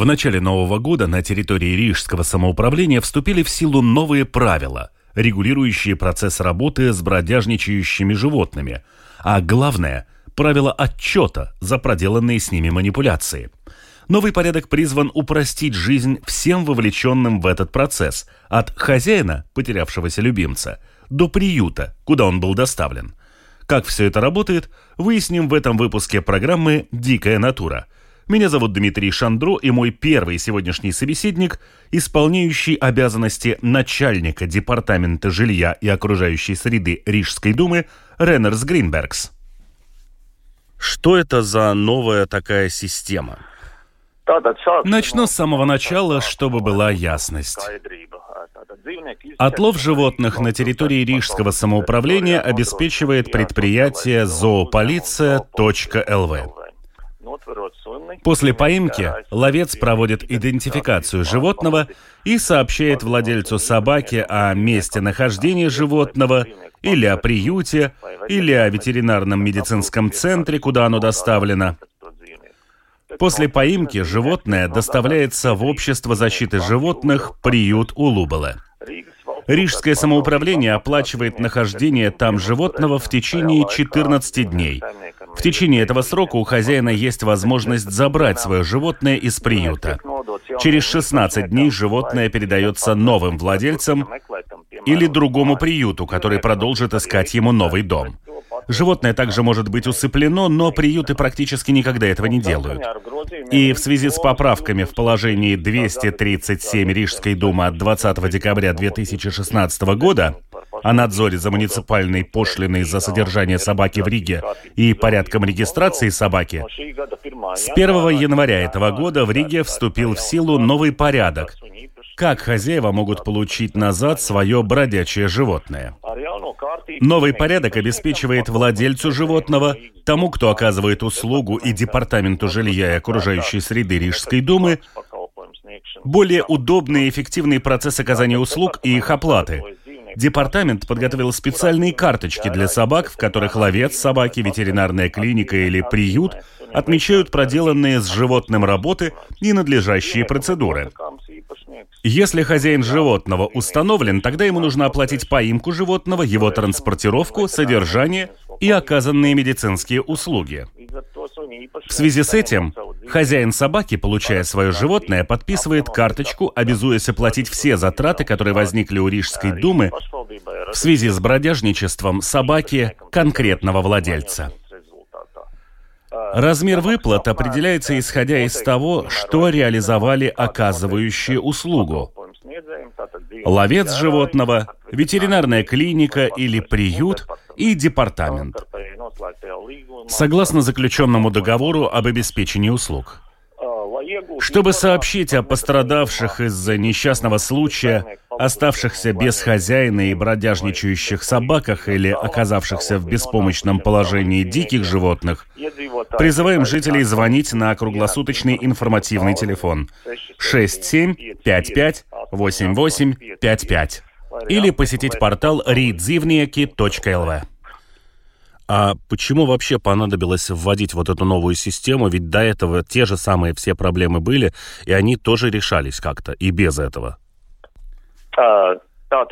В начале Нового года на территории Рижского самоуправления вступили в силу новые правила, регулирующие процесс работы с бродяжничающими животными, а главное – правила отчета за проделанные с ними манипуляции. Новый порядок призван упростить жизнь всем вовлеченным в этот процесс, от хозяина, потерявшегося любимца, до приюта, куда он был доставлен. Как все это работает, выясним в этом выпуске программы «Дикая натура», меня зовут Дмитрий Шандро, и мой первый сегодняшний собеседник – исполняющий обязанности начальника Департамента жилья и окружающей среды Рижской думы Реннерс Гринбергс. Что это за новая такая система? Начну с самого начала, чтобы была ясность. Отлов животных на территории Рижского самоуправления обеспечивает предприятие зоополиция.лв. После поимки ловец проводит идентификацию животного и сообщает владельцу собаки о месте нахождения животного или о приюте, или о ветеринарном медицинском центре, куда оно доставлено. После поимки животное доставляется в Общество защиты животных приют Улубала. Рижское самоуправление оплачивает нахождение там животного в течение 14 дней – в течение этого срока у хозяина есть возможность забрать свое животное из приюта. Через 16 дней животное передается новым владельцам или другому приюту, который продолжит искать ему новый дом. Животное также может быть усыплено, но приюты практически никогда этого не делают. И в связи с поправками в положении 237 Рижской думы от 20 декабря 2016 года о надзоре за муниципальной пошлиной за содержание собаки в Риге и порядком регистрации собаки, с 1 января этого года в Риге вступил в силу новый порядок, как хозяева могут получить назад свое бродячее животное. Новый порядок обеспечивает владельцу животного, тому, кто оказывает услугу и Департаменту жилья и окружающей среды Рижской думы, более удобный и эффективный процесс оказания услуг и их оплаты – Департамент подготовил специальные карточки для собак, в которых ловец собаки, ветеринарная клиника или приют отмечают проделанные с животным работы и надлежащие процедуры. Если хозяин животного установлен, тогда ему нужно оплатить поимку животного, его транспортировку, содержание и оказанные медицинские услуги. В связи с этим, хозяин собаки, получая свое животное, подписывает карточку, обязуясь оплатить все затраты, которые возникли у Рижской думы в связи с бродяжничеством собаки конкретного владельца. Размер выплат определяется исходя из того, что реализовали оказывающие услугу. Ловец животного, ветеринарная клиника или приют и департамент согласно заключенному договору об обеспечении услуг. Чтобы сообщить о пострадавших из-за несчастного случая, оставшихся без хозяина и бродяжничающих собаках или оказавшихся в беспомощном положении диких животных, призываем жителей звонить на круглосуточный информативный телефон 6755 8855 или посетить портал ridzivnieki.lv. А почему вообще понадобилось вводить вот эту новую систему? Ведь до этого те же самые все проблемы были, и они тоже решались как-то, и без этого.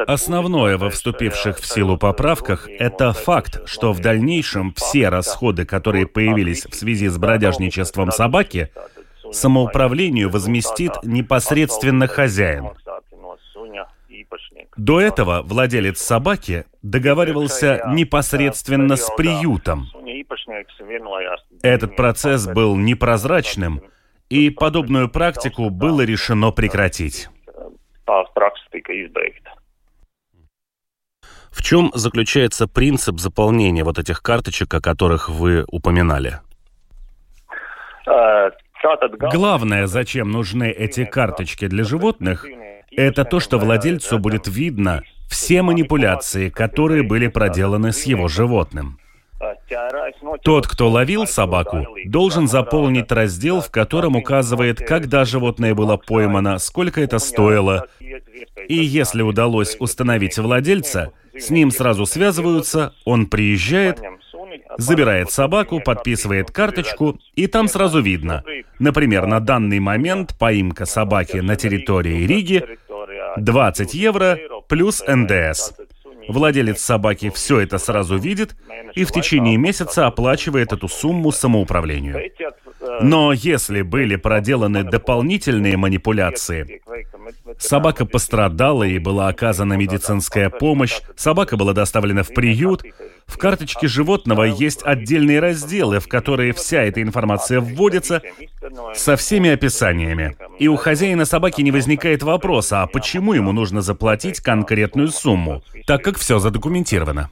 Основное во вступивших в силу поправках – это факт, что в дальнейшем все расходы, которые появились в связи с бродяжничеством собаки, самоуправлению возместит непосредственно хозяин. До этого владелец собаки договаривался непосредственно с приютом. Этот процесс был непрозрачным, и подобную практику было решено прекратить. В чем заключается принцип заполнения вот этих карточек, о которых вы упоминали? Главное, зачем нужны эти карточки для животных, это то, что владельцу будет видно все манипуляции, которые были проделаны с его животным. Тот, кто ловил собаку, должен заполнить раздел, в котором указывает, когда животное было поймано, сколько это стоило. И если удалось установить владельца, с ним сразу связываются, он приезжает, забирает собаку, подписывает карточку, и там сразу видно. Например, на данный момент поимка собаки на территории Риги 20 евро плюс НДС. Владелец собаки все это сразу видит и в течение месяца оплачивает эту сумму самоуправлению. Но если были проделаны дополнительные манипуляции, собака пострадала и была оказана медицинская помощь, собака была доставлена в приют, в карточке животного есть отдельные разделы, в которые вся эта информация вводится со всеми описаниями. И у хозяина собаки не возникает вопроса, а почему ему нужно заплатить конкретную сумму, так как все задокументировано.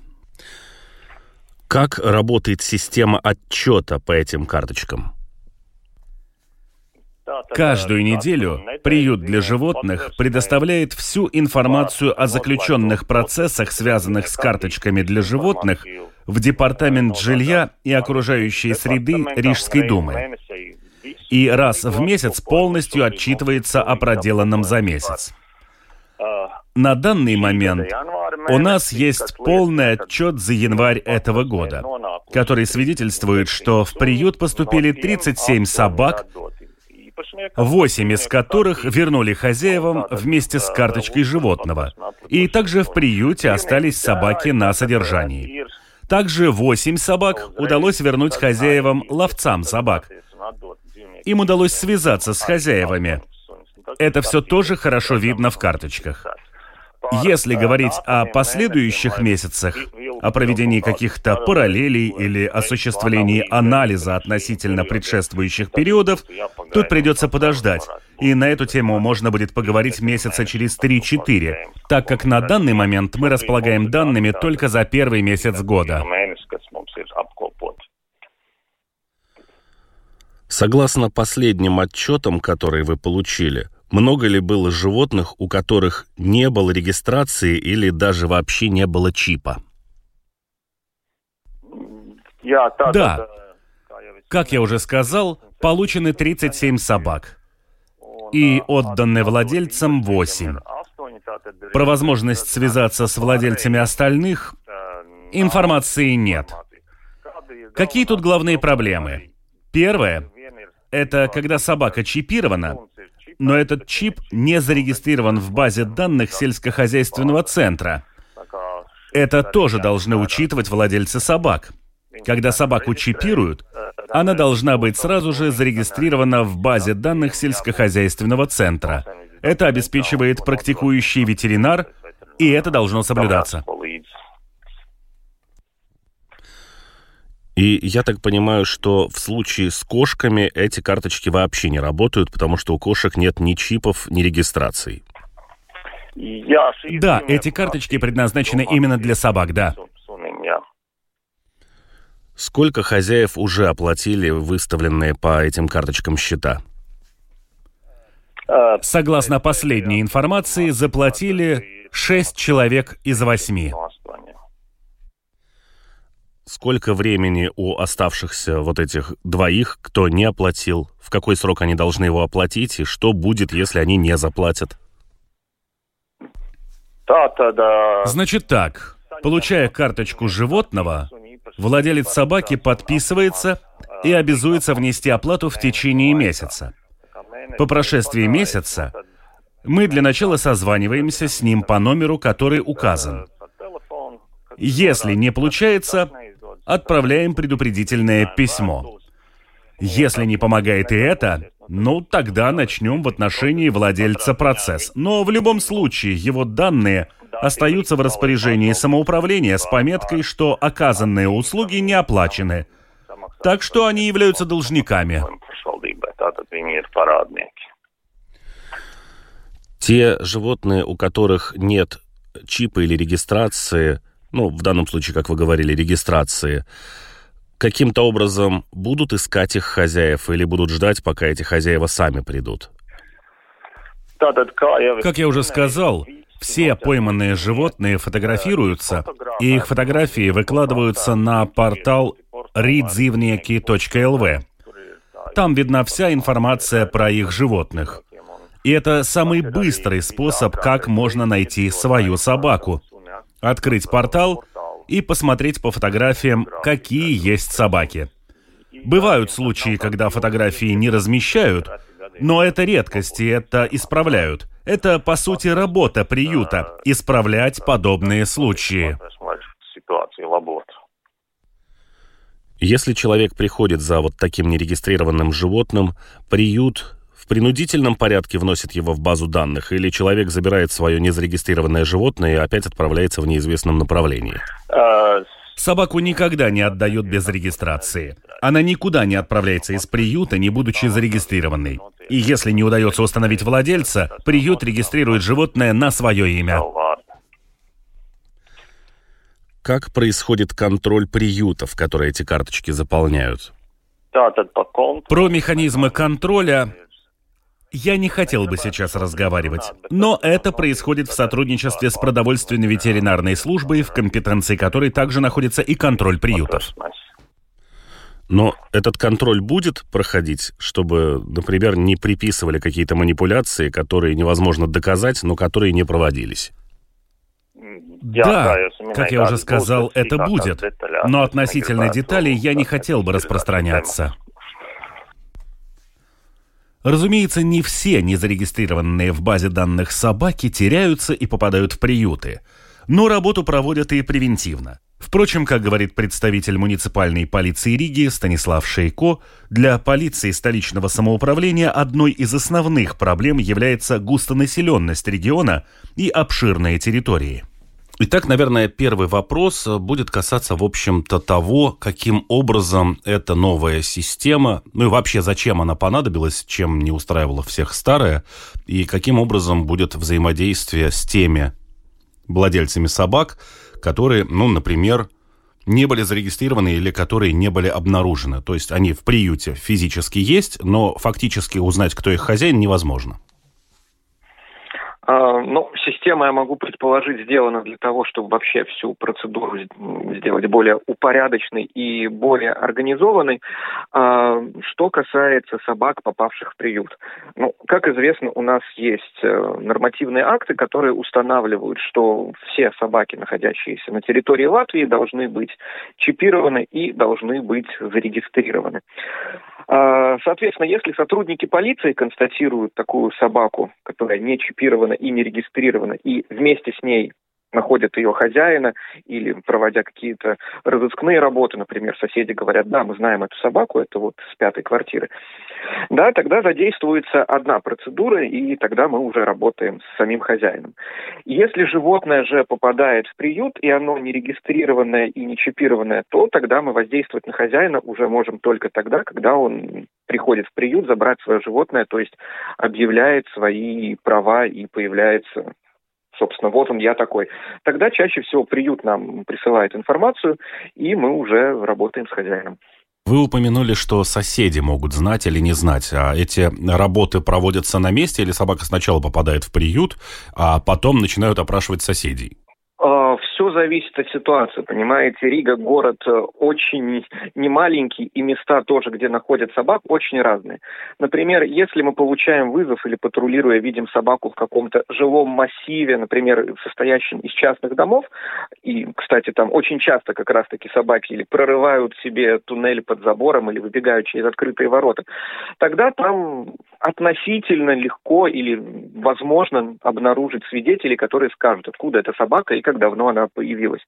Как работает система отчета по этим карточкам? Каждую неделю приют для животных предоставляет всю информацию о заключенных процессах, связанных с карточками для животных, в Департамент жилья и окружающей среды Рижской думы. И раз в месяц полностью отчитывается о проделанном за месяц. На данный момент у нас есть полный отчет за январь этого года, который свидетельствует, что в приют поступили 37 собак, восемь из которых вернули хозяевам вместе с карточкой животного. И также в приюте остались собаки на содержании. Также восемь собак удалось вернуть хозяевам ловцам собак. Им удалось связаться с хозяевами. Это все тоже хорошо видно в карточках. Если говорить о последующих месяцах, о проведении каких-то параллелей или осуществлении анализа относительно предшествующих периодов, тут придется подождать. И на эту тему можно будет поговорить месяца через 3-4, так как на данный момент мы располагаем данными только за первый месяц года. Согласно последним отчетам, которые вы получили, много ли было животных, у которых не было регистрации или даже вообще не было чипа? Да. Как я уже сказал, получены 37 собак. И отданы владельцам 8. Про возможность связаться с владельцами остальных информации нет. Какие тут главные проблемы? Первое – это когда собака чипирована, но этот чип не зарегистрирован в базе данных сельскохозяйственного центра. Это тоже должны учитывать владельцы собак. Когда собаку чипируют, она должна быть сразу же зарегистрирована в базе данных сельскохозяйственного центра. Это обеспечивает практикующий ветеринар, и это должно соблюдаться. И я так понимаю, что в случае с кошками эти карточки вообще не работают, потому что у кошек нет ни чипов, ни регистраций. Да, эти карточки предназначены именно для собак, да. Сколько хозяев уже оплатили выставленные по этим карточкам счета? Согласно последней информации, заплатили 6 человек из 8. Сколько времени у оставшихся вот этих двоих, кто не оплатил? В какой срок они должны его оплатить? И что будет, если они не заплатят? Значит так, получая карточку животного, владелец собаки подписывается и обязуется внести оплату в течение месяца. По прошествии месяца мы для начала созваниваемся с ним по номеру, который указан. Если не получается, отправляем предупредительное письмо. Если не помогает и это, ну тогда начнем в отношении владельца процесс. Но в любом случае его данные остаются в распоряжении самоуправления с пометкой, что оказанные услуги не оплачены. Так что они являются должниками. Те животные, у которых нет чипа или регистрации, ну, в данном случае, как вы говорили, регистрации, каким-то образом будут искать их хозяев или будут ждать, пока эти хозяева сами придут? Как я уже сказал, все пойманные животные фотографируются, и их фотографии выкладываются на портал ridzivnieki.lv. Там видна вся информация про их животных. И это самый быстрый способ, как можно найти свою собаку. Открыть портал и посмотреть по фотографиям, какие есть собаки. Бывают случаи, когда фотографии не размещают, но это редкость, и это исправляют. Это, по сути, работа приюта – исправлять подобные случаи. Если человек приходит за вот таким нерегистрированным животным, приют в принудительном порядке вносит его в базу данных, или человек забирает свое незарегистрированное животное и опять отправляется в неизвестном направлении? А, Собаку никогда не отдают без регистрации. Она никуда не отправляется из приюта, не будучи зарегистрированной. И если не удается установить владельца, приют регистрирует животное на свое имя. Как происходит контроль приютов, которые эти карточки заполняют? Про механизмы контроля я не хотел бы сейчас разговаривать, но это происходит в сотрудничестве с продовольственной ветеринарной службой, в компетенции которой также находится и контроль приютов. Но этот контроль будет проходить, чтобы, например, не приписывали какие-то манипуляции, которые невозможно доказать, но которые не проводились. Да, как я уже сказал, это будет. Но относительно деталей я не хотел бы распространяться. Разумеется, не все незарегистрированные в базе данных собаки теряются и попадают в приюты. Но работу проводят и превентивно. Впрочем, как говорит представитель муниципальной полиции Риги Станислав Шейко, для полиции столичного самоуправления одной из основных проблем является густонаселенность региона и обширные территории. Итак, наверное, первый вопрос будет касаться, в общем-то, того, каким образом эта новая система, ну и вообще зачем она понадобилась, чем не устраивала всех старая, и каким образом будет взаимодействие с теми владельцами собак, которые, ну, например, не были зарегистрированы или которые не были обнаружены. То есть они в приюте физически есть, но фактически узнать, кто их хозяин, невозможно. А, ну, система, я могу предположить, сделана для того, чтобы вообще всю процедуру сделать более упорядоченной и более организованной. А, что касается собак, попавших в приют. Ну, как известно, у нас есть э, нормативные акты, которые устанавливают, что все собаки, находящиеся на территории Латвии, должны быть чипированы и должны быть зарегистрированы. А, соответственно, если сотрудники полиции констатируют такую собаку, которая не чипирована и не регистрирована, и вместе с ней находят ее хозяина или проводя какие-то разыскные работы, например, соседи говорят, да, мы знаем эту собаку, это вот с пятой квартиры, да, тогда задействуется одна процедура, и тогда мы уже работаем с самим хозяином. Если животное же попадает в приют, и оно не регистрированное и не чипированное, то тогда мы воздействовать на хозяина уже можем только тогда, когда он приходит в приют забрать свое животное, то есть объявляет свои права и появляется собственно, вот он, я такой. Тогда чаще всего приют нам присылает информацию, и мы уже работаем с хозяином. Вы упомянули, что соседи могут знать или не знать, а эти работы проводятся на месте или собака сначала попадает в приют, а потом начинают опрашивать соседей? Все зависит от ситуации, понимаете. Рига город э, очень немаленький, и места тоже, где находят собак, очень разные. Например, если мы получаем вызов или патрулируя видим собаку в каком-то жилом массиве, например, состоящем из частных домов, и, кстати, там очень часто как раз-таки собаки или прорывают себе туннель под забором, или выбегают через открытые ворота, тогда там относительно легко или возможно обнаружить свидетелей, которые скажут, откуда эта собака и как давно она появилась.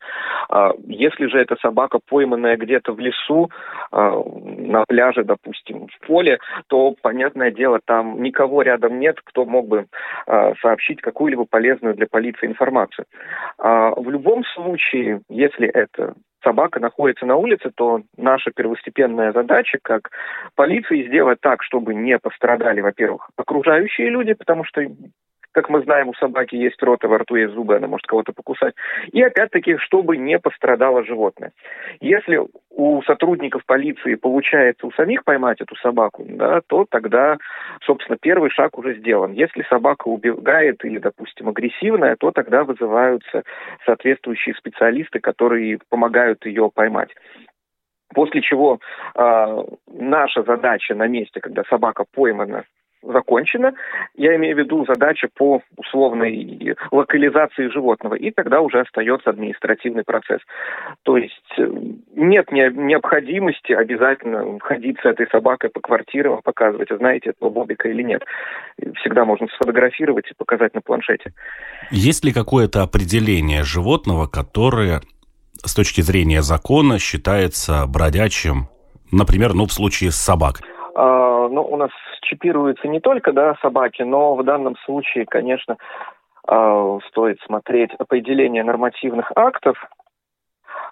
А, если же эта собака пойманная где-то в лесу, а, на пляже, допустим, в поле, то, понятное дело, там никого рядом нет, кто мог бы а, сообщить какую-либо полезную для полиции информацию. В любом случае, если это собака находится на улице, то наша первостепенная задача как полиции сделать так, чтобы не пострадали, во-первых, окружающие люди, потому что как мы знаем, у собаки есть рот, а во рту есть зубы, она может кого-то покусать. И опять-таки, чтобы не пострадало животное. Если у сотрудников полиции получается у самих поймать эту собаку, да, то тогда, собственно, первый шаг уже сделан. Если собака убегает или, допустим, агрессивная, то тогда вызываются соответствующие специалисты, которые помогают ее поймать. После чего э, наша задача на месте, когда собака поймана, закончена. Я имею в виду задача по условной локализации животного. И тогда уже остается административный процесс. То есть э, нет необходимости обязательно ходить с этой собакой по квартирам, показывать, а знаете этого Бобика или нет. Всегда можно сфотографировать и показать на планшете. Есть ли какое-то определение животного, которое с точки зрения закона считается бродячим, например, ну, в случае с собакой? А, ну, у нас чипируются не только да, собаки, но в данном случае, конечно, а, стоит смотреть определение нормативных актов.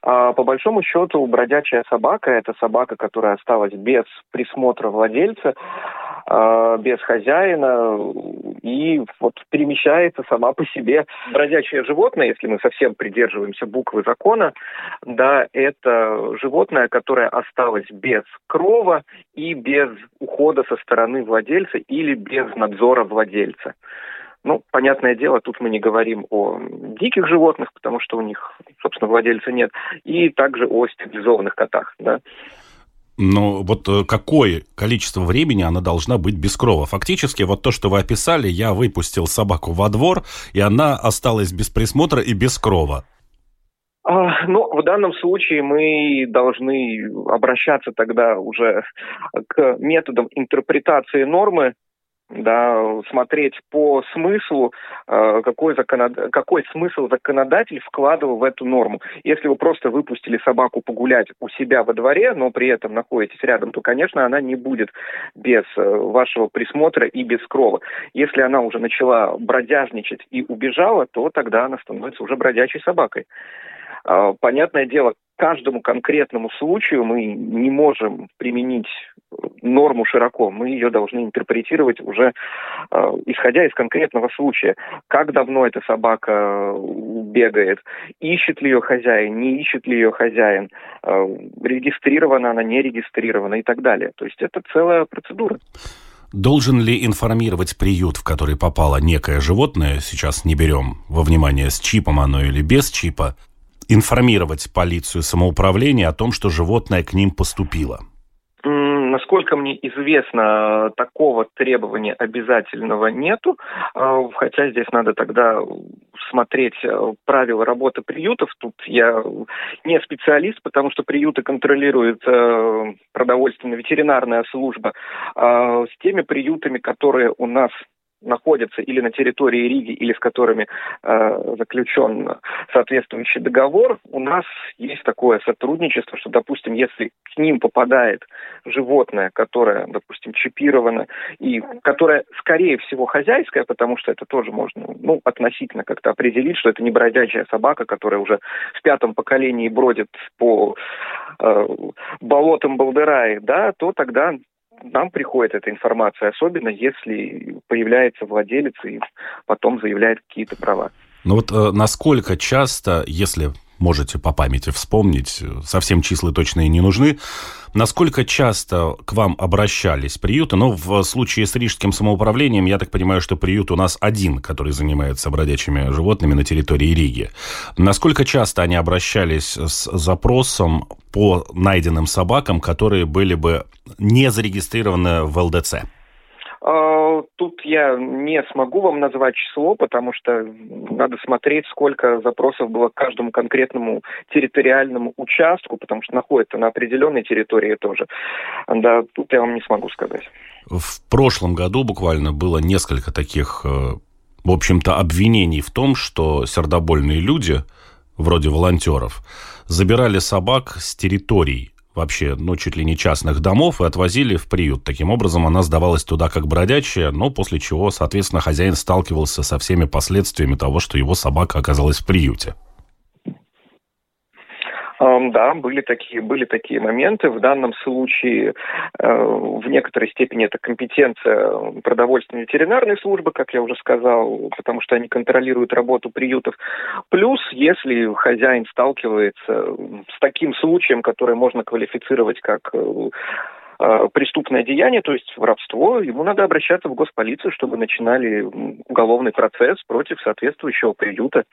А, по большому счету, бродячая собака – это собака, которая осталась без присмотра владельца, без хозяина и вот перемещается сама по себе. Бродячее животное, если мы совсем придерживаемся буквы закона, да, это животное, которое осталось без крова и без ухода со стороны владельца или без надзора владельца. Ну, понятное дело, тут мы не говорим о диких животных, потому что у них, собственно, владельца нет, и также о стерилизованных котах, да. Но вот э, какое количество времени она должна быть без крова? Фактически, вот то, что вы описали, я выпустил собаку во двор, и она осталась без присмотра и без крова. А, ну, в данном случае мы должны обращаться тогда уже к методам интерпретации нормы да, смотреть по смыслу, э, какой, законод... какой смысл законодатель вкладывал в эту норму. Если вы просто выпустили собаку погулять у себя во дворе, но при этом находитесь рядом, то, конечно, она не будет без э, вашего присмотра и без крова. Если она уже начала бродяжничать и убежала, то тогда она становится уже бродячей собакой. А, понятное дело, каждому конкретному случаю мы не можем применить норму широко. Мы ее должны интерпретировать уже э, исходя из конкретного случая. Как давно эта собака бегает, ищет ли ее хозяин, не ищет ли ее хозяин, э, регистрирована она, не регистрирована и так далее. То есть это целая процедура. Должен ли информировать приют, в который попало некое животное, сейчас не берем во внимание, с чипом оно или без чипа, информировать полицию самоуправления о том, что животное к ним поступило? Насколько мне известно, такого требования обязательного нету, а, хотя здесь надо тогда смотреть э, правила работы приютов. Тут я не специалист, потому что приюты контролирует э, продовольственно-ветеринарная служба. А с теми приютами, которые у нас находятся или на территории Риги, или с которыми э, заключен соответствующий договор, у нас есть такое сотрудничество, что, допустим, если к ним попадает животное, которое, допустим, чипировано, и которое, скорее всего, хозяйское, потому что это тоже можно, ну, относительно как-то определить, что это не бродячая собака, которая уже в пятом поколении бродит по э, болотам Балдераи, да, то тогда нам приходит эта информация, особенно если появляется владелец и потом заявляет какие-то права. Ну вот э, насколько часто, если можете по памяти вспомнить, совсем числа точные не нужны, насколько часто к вам обращались приюты? Ну, в случае с рижским самоуправлением, я так понимаю, что приют у нас один, который занимается бродячими животными на территории Риги. Насколько часто они обращались с запросом по найденным собакам, которые были бы не зарегистрированы в ЛДЦ? А, тут я не смогу вам назвать число, потому что надо смотреть, сколько запросов было к каждому конкретному территориальному участку, потому что находится на определенной территории тоже. Да, тут я вам не смогу сказать. В прошлом году буквально было несколько таких, э, в общем-то, обвинений в том, что сердобольные люди, вроде волонтеров, забирали собак с территорий вообще, ну, чуть ли не частных домов и отвозили в приют. Таким образом, она сдавалась туда как бродячая, но после чего, соответственно, хозяин сталкивался со всеми последствиями того, что его собака оказалась в приюте. Да, были такие, были такие моменты. В данном случае э, в некоторой степени это компетенция продовольственной ветеринарной службы, как я уже сказал, потому что они контролируют работу приютов. Плюс, если хозяин сталкивается с таким случаем, который можно квалифицировать как э, э, преступное деяние, то есть воровство, ему надо обращаться в госполицию, чтобы начинали уголовный процесс против соответствующего приюта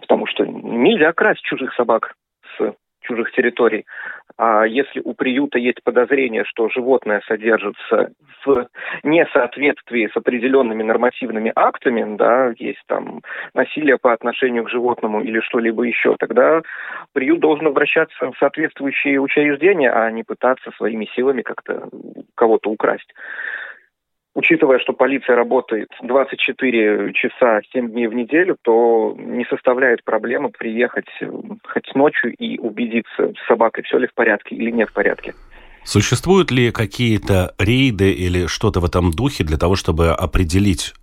потому что нельзя красть чужих собак с чужих территорий. А если у приюта есть подозрение, что животное содержится в несоответствии с определенными нормативными актами, да, есть там насилие по отношению к животному или что-либо еще, тогда приют должен обращаться в соответствующие учреждения, а не пытаться своими силами как-то кого-то украсть учитывая, что полиция работает 24 часа 7 дней в неделю, то не составляет проблемы приехать э, хоть ночью и убедиться с собакой, все ли в порядке или не в порядке. Существуют ли какие-то рейды или что-то в этом духе для того, чтобы определить,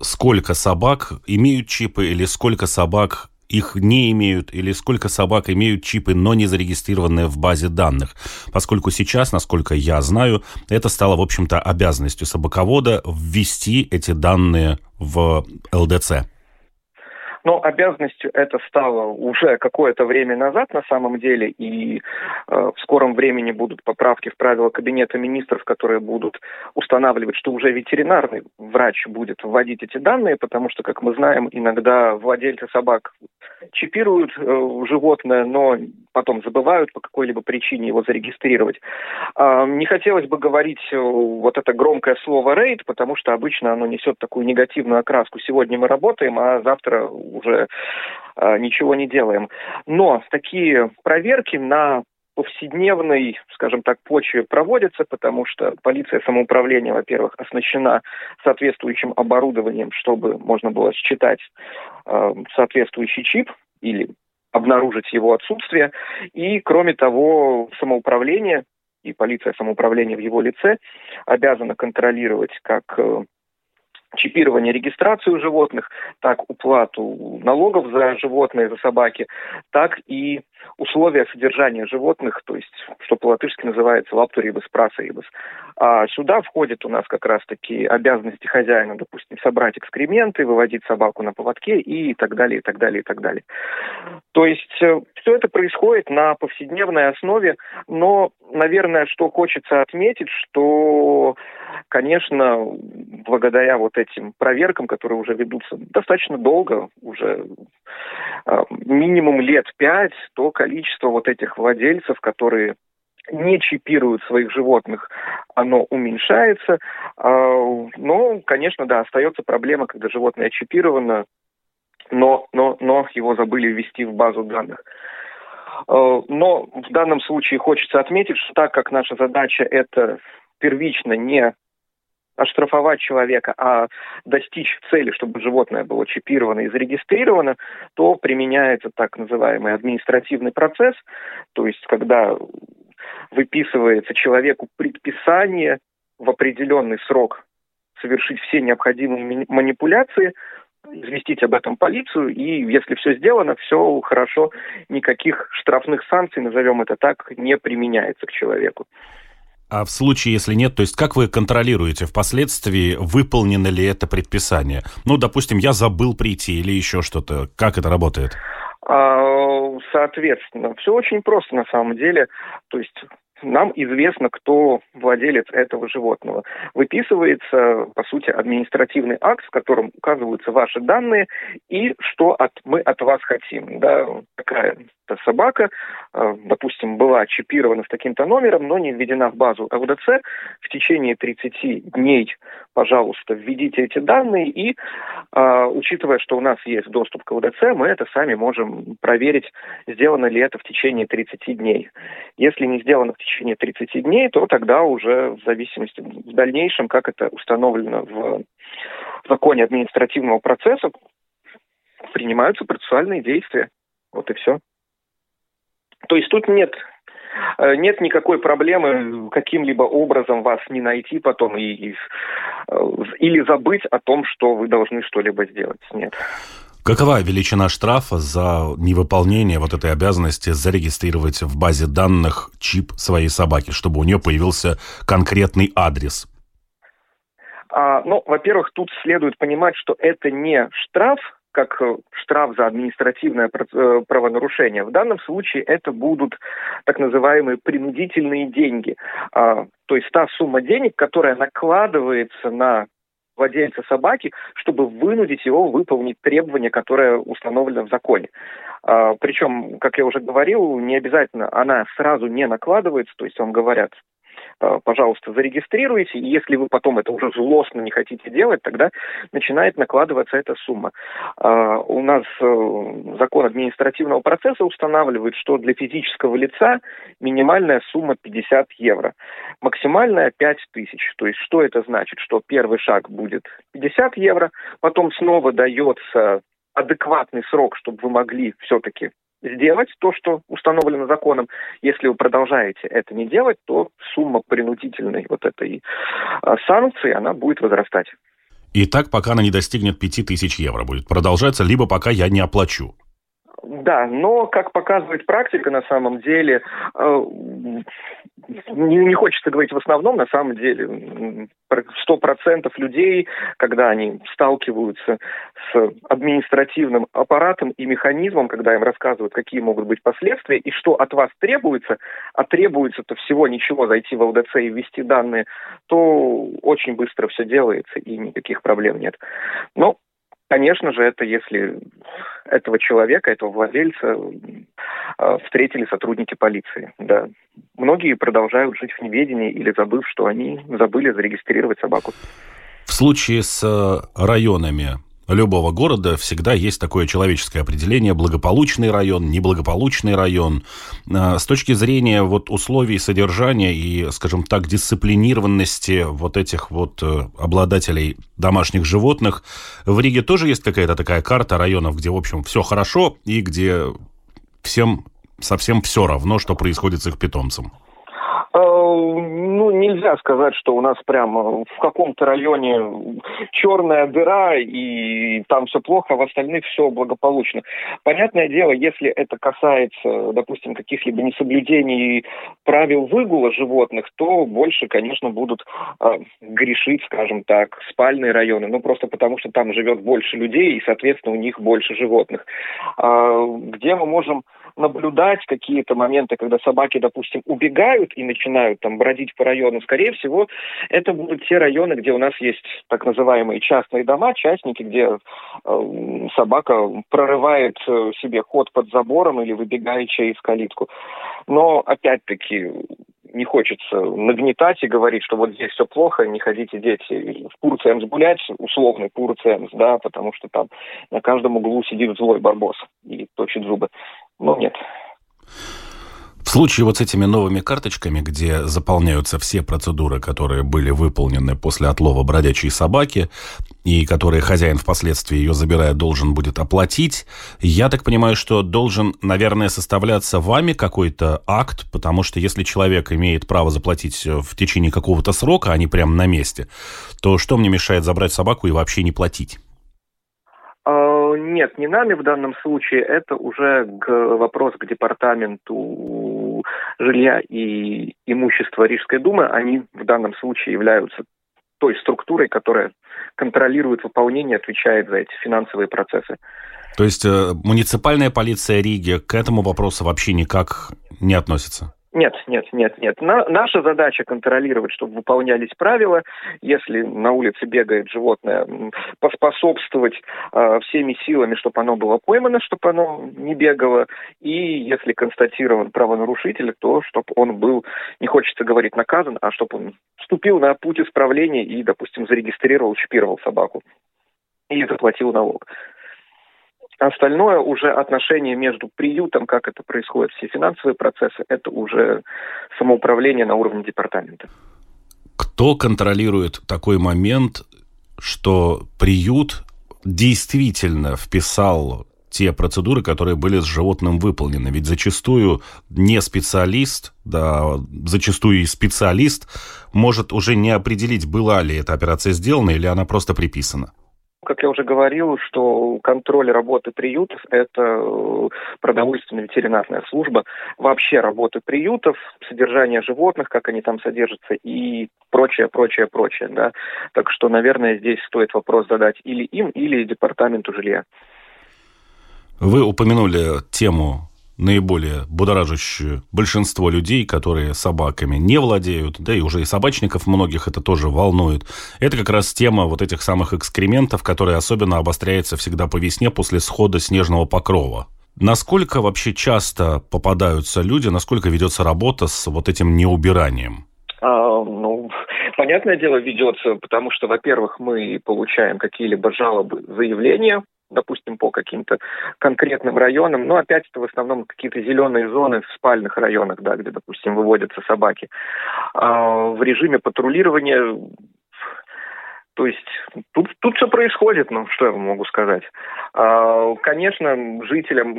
сколько собак имеют чипы или сколько собак их не имеют, или сколько собак имеют чипы, но не зарегистрированные в базе данных. Поскольку сейчас, насколько я знаю, это стало, в общем-то, обязанностью собаковода ввести эти данные в ЛДЦ. Но обязанностью это стало уже какое-то время назад на самом деле, и э, в скором времени будут поправки в правила Кабинета министров, которые будут устанавливать, что уже ветеринарный врач будет вводить эти данные, потому что, как мы знаем, иногда владельцы собак чипируют э, животное, но потом забывают по какой-либо причине его зарегистрировать. Э, не хотелось бы говорить э, вот это громкое слово «рейд», потому что обычно оно несет такую негативную окраску. Сегодня мы работаем, а завтра уже э, ничего не делаем. Но такие проверки на повседневной, скажем так, почве проводятся, потому что полиция самоуправления, во-первых, оснащена соответствующим оборудованием, чтобы можно было считать э, соответствующий чип или обнаружить его отсутствие. И, кроме того, самоуправление и полиция самоуправления в его лице обязана контролировать как э, чипирование, регистрацию животных, так уплату налогов за животные, за собаки, так и условия содержания животных, то есть, что по-латышски называется лаптурибус, прасаибус. А сюда входят у нас как раз-таки обязанности хозяина, допустим, собрать экскременты, выводить собаку на поводке и так далее, и так далее, и так далее. То есть э, все это происходит на повседневной основе, но, наверное, что хочется отметить, что, конечно, благодаря вот этим проверкам, которые уже ведутся достаточно долго, уже э, минимум лет пять, то количество вот этих владельцев, которые не чипируют своих животных, оно уменьшается. А, но, конечно, да, остается проблема, когда животное чипировано, но, но, но его забыли ввести в базу данных. А, но в данном случае хочется отметить, что так как наша задача это первично не оштрафовать человека, а достичь цели, чтобы животное было чипировано и зарегистрировано, то применяется так называемый административный процесс, то есть когда выписывается человеку предписание в определенный срок совершить все необходимые манипуляции, известить об этом полицию, и если все сделано, все хорошо, никаких штрафных санкций, назовем это так, не применяется к человеку. А в случае, если нет, то есть как вы контролируете впоследствии, выполнено ли это предписание? Ну, допустим, я забыл прийти или еще что-то. Как это работает? А, соответственно, все очень просто на самом деле. То есть нам известно, кто владелец этого животного. Выписывается, по сути, административный акт, в котором указываются ваши данные и что от, мы от вас хотим. Да, такая собака, э, допустим, была чипирована с таким-то номером, но не введена в базу ЛДЦ, в течение 30 дней, пожалуйста, введите эти данные и, э, учитывая, что у нас есть доступ к ЛДЦ, мы это сами можем проверить, сделано ли это в течение 30 дней. Если не сделано в течение 30 дней, то тогда уже в зависимости в дальнейшем, как это установлено в законе административного процесса, принимаются процессуальные действия. Вот и все. То есть тут нет э, нет никакой проблемы каким-либо образом вас не найти потом и, и, э, или забыть о том, что вы должны что-либо сделать. Нет. Какова величина штрафа за невыполнение вот этой обязанности зарегистрировать в базе данных чип своей собаки, чтобы у нее появился конкретный адрес? А, ну, во-первых, тут следует понимать, что это не штраф, как э, штраф за административное э, правонарушение. В данном случае это будут так называемые принудительные деньги. А, то есть та сумма денег, которая накладывается на владельца собаки, чтобы вынудить его выполнить требования, которое установлено в законе. А, причем, как я уже говорил, не обязательно она сразу не накладывается, то есть вам говорят, пожалуйста, зарегистрируйте, и если вы потом это уже злостно не хотите делать, тогда начинает накладываться эта сумма. Э, у нас э, закон административного процесса устанавливает, что для физического лица минимальная сумма 50 евро, максимальная 5 тысяч. То есть что это значит? Что первый шаг будет 50 евро, потом снова дается адекватный срок, чтобы вы могли все-таки сделать то, что установлено законом. Если вы продолжаете это не делать, то сумма принудительной вот этой а, санкции, она будет возрастать. И так, пока она не достигнет 5000 евро будет продолжаться, либо пока я не оплачу. Да, но, как показывает практика, на самом деле, э, не, не хочется говорить в основном, на самом деле, сто процентов людей, когда они сталкиваются с административным аппаратом и механизмом, когда им рассказывают, какие могут быть последствия и что от вас требуется, а требуется-то всего ничего зайти в ЛДЦ и ввести данные, то очень быстро все делается и никаких проблем нет. Но Конечно же, это если этого человека, этого владельца э, встретили сотрудники полиции. Да. Многие продолжают жить в неведении или забыв, что они забыли зарегистрировать собаку. В случае с э, районами любого города всегда есть такое человеческое определение благополучный район, неблагополучный район. А, с точки зрения вот условий содержания и, скажем так, дисциплинированности вот этих вот э, обладателей домашних животных, в Риге тоже есть какая-то такая карта районов, где, в общем, все хорошо и где всем совсем все равно, что происходит с их питомцем? Э, ну, нельзя сказать, что у нас прямо в каком-то районе черная дыра, и там все плохо, а в остальных все благополучно. Понятное дело, если это касается, допустим, каких-либо несоблюдений правил выгула животных, то больше, конечно, будут э, грешить, скажем так, спальные районы. Ну, просто потому, что там живет больше людей, и, соответственно, у них больше животных. А, где мы можем наблюдать какие-то моменты, когда собаки, допустим, убегают и начинают там бродить по району, скорее всего, это будут те районы, где у нас есть так называемые частные дома, частники, где э, собака прорывает э, себе ход под забором или выбегает через калитку. Но, опять-таки, не хочется нагнетать и говорить, что вот здесь все плохо, не ходите дети в Пурцемс гулять, условный Пурцемс, да, потому что там на каждом углу сидит злой барбос и точит зубы. Ну, нет. В случае вот с этими новыми карточками, где заполняются все процедуры, которые были выполнены после отлова бродячей собаки, и которые хозяин впоследствии ее забирая должен будет оплатить, я так понимаю, что должен, наверное, составляться вами какой-то акт, потому что если человек имеет право заплатить в течение какого-то срока, а не прямо на месте, то что мне мешает забрать собаку и вообще не платить? Нет, не нами в данном случае. Это уже к, вопрос к департаменту жилья и имущества Рижской думы. Они в данном случае являются той структурой, которая контролирует выполнение, отвечает за эти финансовые процессы. То есть э, муниципальная полиция Риги к этому вопросу вообще никак не относится? Нет, нет, нет, нет. На, наша задача контролировать, чтобы выполнялись правила. Если на улице бегает животное, поспособствовать э, всеми силами, чтобы оно было поймано, чтобы оно не бегало. И если констатирован правонарушитель, то чтобы он был, не хочется говорить наказан, а чтобы он вступил на путь исправления и, допустим, зарегистрировал, чипировал собаку и заплатил налог. Остальное уже отношение между приютом, как это происходит, все финансовые процессы, это уже самоуправление на уровне департамента. Кто контролирует такой момент, что приют действительно вписал те процедуры, которые были с животным выполнены. Ведь зачастую не специалист, да, зачастую и специалист может уже не определить, была ли эта операция сделана или она просто приписана. Как я уже говорил, что контроль работы приютов – это э, продовольственная ветеринарная служба, вообще работы приютов, содержание животных, как они там содержатся и прочее, прочее, прочее. Да? Так что, наверное, здесь стоит вопрос задать или им, или департаменту жилья. Вы упомянули тему наиболее будоражащую большинство людей, которые собаками не владеют, да и уже и собачников многих это тоже волнует. Это как раз тема вот этих самых экскрементов, которая особенно обостряется всегда по весне после схода снежного покрова. Насколько вообще часто попадаются люди, насколько ведется работа с вот этим неубиранием? А, ну, понятное дело, ведется, потому что, во-первых, мы получаем какие-либо жалобы, заявления допустим, по каким-то конкретным районам, но опять это в основном какие-то зеленые зоны в спальных районах, да, где, допустим, выводятся собаки. А в режиме патрулирования то есть тут, тут все происходит, ну что я могу сказать. А, конечно, жителям,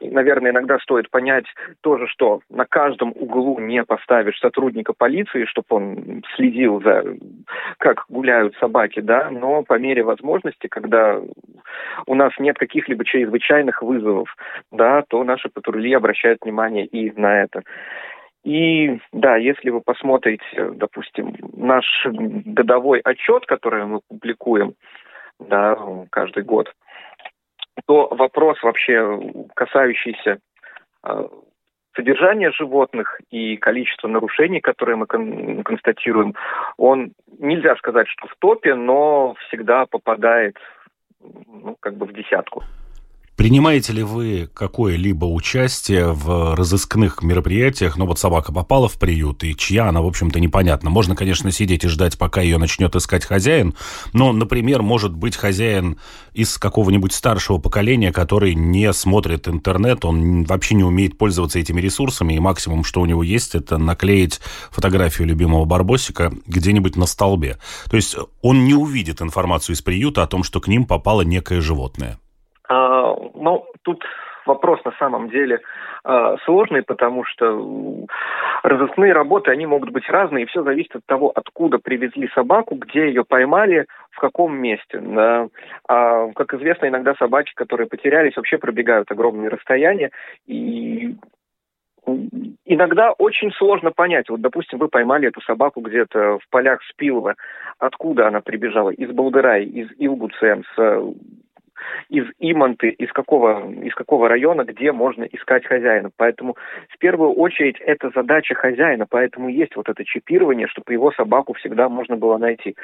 наверное, иногда стоит понять тоже, что на каждом углу не поставишь сотрудника полиции, чтобы он следил за, как гуляют собаки, да, но по мере возможности, когда у нас нет каких-либо чрезвычайных вызовов, да, то наши патрули обращают внимание и на это. И да, если вы посмотрите, допустим, наш годовой отчет, который мы публикуем да, каждый год, то вопрос вообще касающийся э, содержания животных и количество нарушений, которые мы кон- констатируем, он нельзя сказать, что в топе, но всегда попадает ну, как бы в десятку. Принимаете ли вы какое-либо участие в разыскных мероприятиях? Ну вот собака попала в приют, и чья она, в общем-то, непонятно. Можно, конечно, сидеть и ждать, пока ее начнет искать хозяин, но, например, может быть хозяин из какого-нибудь старшего поколения, который не смотрит интернет, он вообще не умеет пользоваться этими ресурсами, и максимум, что у него есть, это наклеить фотографию любимого барбосика где-нибудь на столбе. То есть он не увидит информацию из приюта о том, что к ним попало некое животное. А, ну, тут вопрос на самом деле э, сложный, потому что разыскные работы, они могут быть разные, и все зависит от того, откуда привезли собаку, где ее поймали, в каком месте. А, как известно, иногда собаки, которые потерялись, вообще пробегают огромные расстояния, и иногда очень сложно понять. Вот, допустим, вы поймали эту собаку где-то в полях Спилова. Откуда она прибежала? Из Балдырай, из Илгуцемс, из Иманты, из какого, из какого района, где можно искать хозяина. Поэтому в первую очередь это задача хозяина, поэтому есть вот это чипирование, чтобы его собаку всегда можно было найти.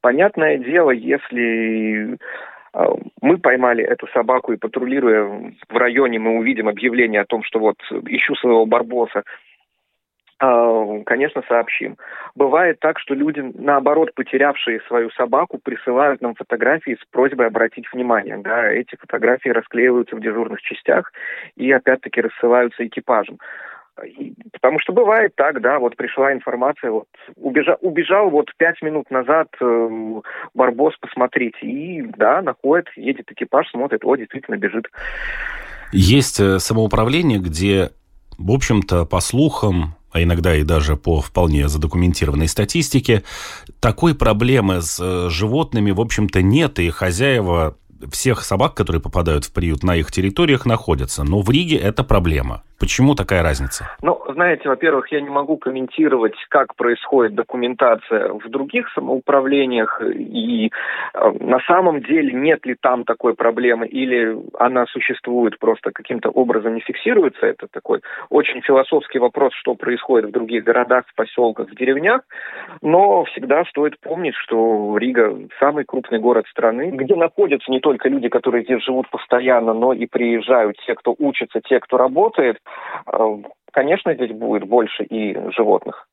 Понятное дело, если а, мы поймали эту собаку и патрулируя в районе, мы увидим объявление о том, что вот ищу своего барбоса, конечно, сообщим. Бывает так, что люди, наоборот, потерявшие свою собаку, присылают нам фотографии с просьбой обратить внимание. Да, эти фотографии расклеиваются в дежурных частях и, опять-таки, рассылаются экипажем. Потому что бывает так, да, вот пришла информация, вот убежал, убежал вот пять минут назад э, Барбос, посмотрите, и да, находит, едет экипаж, смотрит, о, действительно бежит. Есть э, самоуправление, где, в общем-то, по слухам, а иногда и даже по вполне задокументированной статистике, такой проблемы с э, животными, в общем-то, нет, и хозяева всех собак, которые попадают в приют, на их территориях находятся. Но в Риге это проблема. Почему такая разница? Ну, знаете, во-первых, я не могу комментировать, как происходит документация в других самоуправлениях, и э, на самом деле нет ли там такой проблемы, или она существует, просто каким-то образом не фиксируется. Это такой очень философский вопрос, что происходит в других городах, в поселках, в деревнях. Но всегда стоит помнить, что Рига самый крупный город страны, где находятся не только люди, которые здесь живут постоянно, но и приезжают те, кто учится, те, кто работает. Э, конечно, здесь будет больше и животных.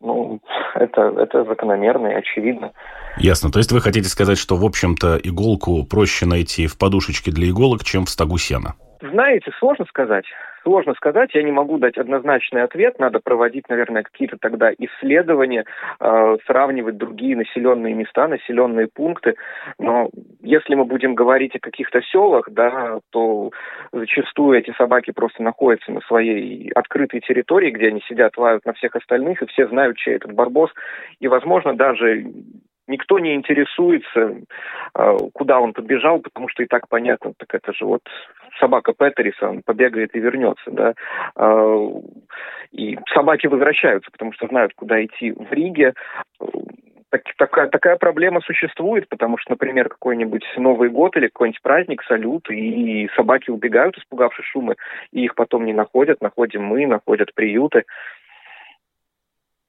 Ну, это, это закономерно и очевидно. Ясно. То есть вы хотите сказать, что, в общем-то, иголку проще найти в подушечке для иголок, чем в стогу сена? Знаете, сложно сказать. Сложно сказать, я не могу дать однозначный ответ. Надо проводить, наверное, какие-то тогда исследования, э, сравнивать другие населенные места, населенные пункты. Но если мы будем говорить о каких-то селах, да, то зачастую эти собаки просто находятся на своей открытой территории, где они сидят, лают на всех остальных, и все знают, чей этот барбос. И, возможно, даже никто не интересуется, э, куда он подбежал, потому что и так понятно, так это же вот собака Петериса, он побегает и вернется, да. Э, и собаки возвращаются, потому что знают, куда идти в Риге так, такая, такая проблема существует, потому что, например, какой-нибудь Новый год или какой-нибудь праздник, салют, и собаки убегают, испугавшись шума, и их потом не находят, находим мы, находят приюты.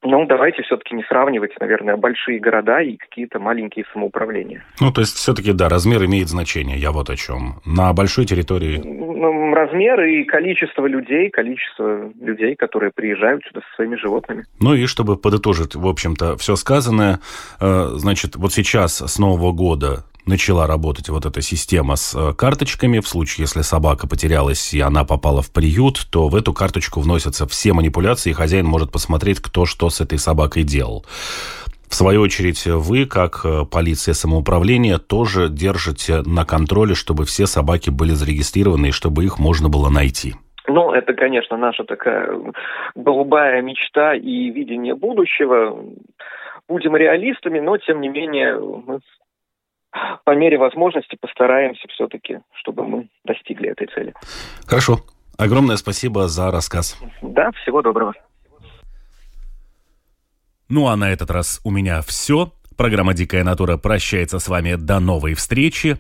Ну, давайте все-таки не сравнивать, наверное, большие города и какие-то маленькие самоуправления. Ну, то есть все-таки, да, размер имеет значение, я вот о чем. На большой территории... Ну, размер и количество людей, количество людей, которые приезжают сюда со своими животными. Ну и чтобы подытожить, в общем-то, все сказанное, э, значит, вот сейчас с Нового года начала работать вот эта система с э, карточками. В случае, если собака потерялась и она попала в приют, то в эту карточку вносятся все манипуляции, и хозяин может посмотреть, кто что с этой собакой делал. В свою очередь, вы, как э, полиция самоуправления, тоже держите на контроле, чтобы все собаки были зарегистрированы и чтобы их можно было найти. Ну, это, конечно, наша такая голубая мечта и видение будущего. Будем реалистами, но, тем не менее, мы по мере возможности постараемся все-таки, чтобы мы достигли этой цели. Хорошо. Огромное спасибо за рассказ. Да, всего доброго. Ну а на этот раз у меня все. Программа «Дикая натура» прощается с вами до новой встречи.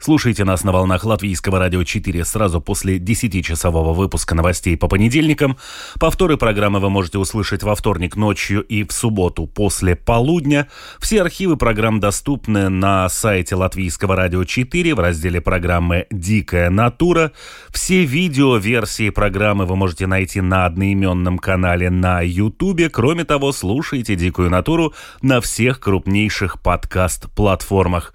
Слушайте нас на волнах Латвийского радио 4 сразу после 10-часового выпуска новостей по понедельникам. Повторы программы вы можете услышать во вторник ночью и в субботу после полудня. Все архивы программ доступны на сайте Латвийского радио 4 в разделе программы «Дикая натура». Все видео-версии программы вы можете найти на одноименном канале на YouTube. Кроме того, слушайте «Дикую натуру» на всех крупнейших подкаст-платформах.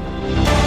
Bye.